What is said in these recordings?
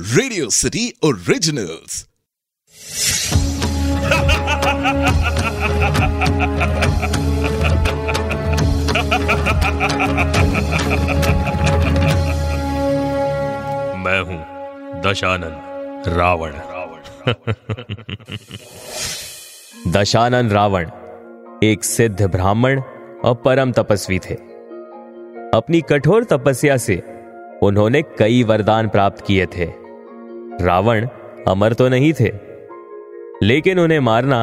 Radio city originals मैं हूँ दशानन रावण। दशानन रावण एक सिद्ध ब्राह्मण और परम तपस्वी थे। अपनी कठोर तपस्या से उन्होंने कई वरदान प्राप्त किए थे। रावण अमर तो नहीं थे, लेकिन उन्हें मारना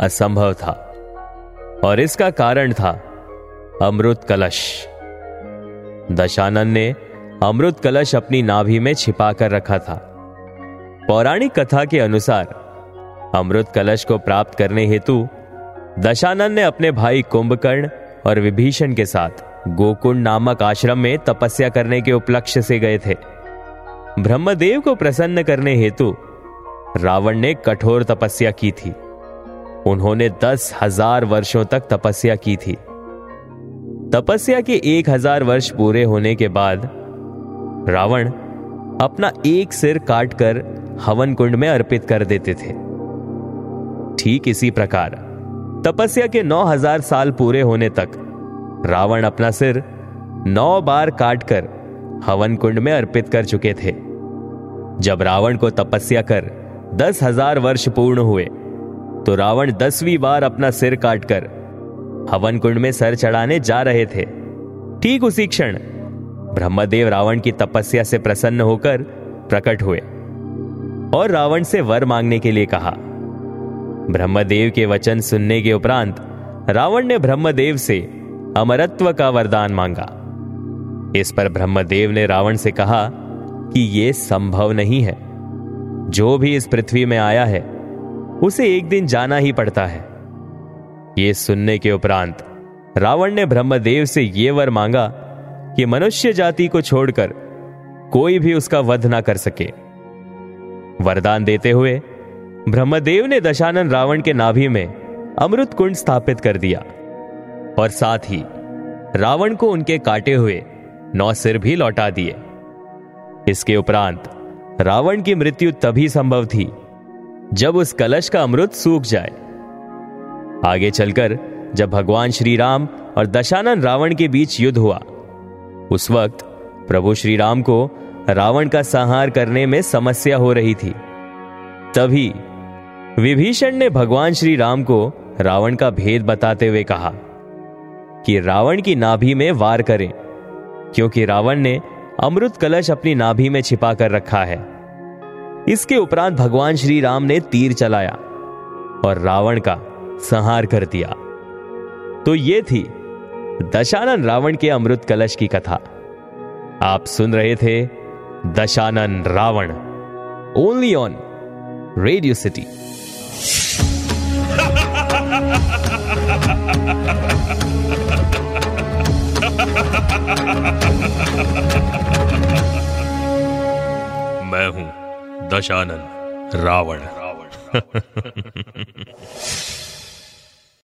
असंभव था। और इसका कारण था अमृत कलश। दशानन ने अमृत कलश अपनी नाभि में छिपा कर रखा था। पौराणिक कथा के अनुसार अमृत कलश को प्राप्त करने हेतु दशानन ने अपने भाई कुंभकर्ण और विभीषण के साथ गोकुंड नामक आश्रम में तपस्या करने के उपलक्ष्य से गए थे। ब्रह्मदेव को प्रसन्न करने हेतु रावण ने कठोर तपस्या की थी। उन्होंने दस हज़ार वर्षों तक तपस्या की थी। तपस्या के एक हज़ार वर्ष पूरे होने के बाद रावण अपना एक सिर काटकर हवन कुंड में अर्पित कर देते थे। ठीक इसी प्रकार तपस्या के नौ हज़ार साल पूरे होने तक रावण अपना सिर नौ बार काटकर हवन कुंड में अर्पित कर चुके थे। जब रावण को तपस्या कर दस हज़ार वर्ष पूर्ण हुए तो रावण दसवीं बार अपना सिर काटकर हवन कुंड में सर चढ़ाने जा रहे थे। ठीक उसी क्षण ब्रह्मदेव रावण की तपस्या से प्रसन्न होकर प्रकट हुए और रावण से वर मांगने के लिए कहा। ब्रह्मदेव के वचन सुनने के उपरांत रावण ने ब्रह्मदेव से अमरत्व का वरदान मांगा। इस पर ब्रह्मदेव ने रावण से कहा कि यह संभव नहीं है। जो भी इस पृथ्वी में आया है, उसे एक दिन जाना ही पड़ता है। यह सुनने के उपरांत, रावण ने ब्रह्मदेव से यह वर मांगा कि मनुष्य जाति को छोड़कर कोई भी उसका वध ना कर सके। वरदान देते हुए, ब्रह्मदेव ने दशानन रावण के नाभि में अमृत कुंड स्थापित कर दिया और साथ ही रावण को उनके काटे हुए नौ सिर भी लौटा दिए। इसके उपरांत रावण की मृत्यु तभी संभव थी, जब उस कलश का अमृत सूख जाए। आगे चलकर जब भगवान श्री राम और दशानन रावण के बीच युद्ध हुआ, उस वक्त प्रभु श्री राम को रावण का संहार करने में समस्या हो रही थी। तभी विभीषण ने भगवान श्री राम को रावण का भेद बताते हुए कहा कि रावण की नाभि में वार करें, क्योंकि रावण ने अमृत कलश अपनी नाभि में छिपा कर रखा है। इसके उपरांत भगवान श्री राम ने तीर चलाया और रावण का संहार कर दिया। तो ये थी दशानन रावण के अमृत कलश की कथा। आप सुन रहे थे Dashanan Ravan only on Radio City मैं हूँ दशानन रावण। रावण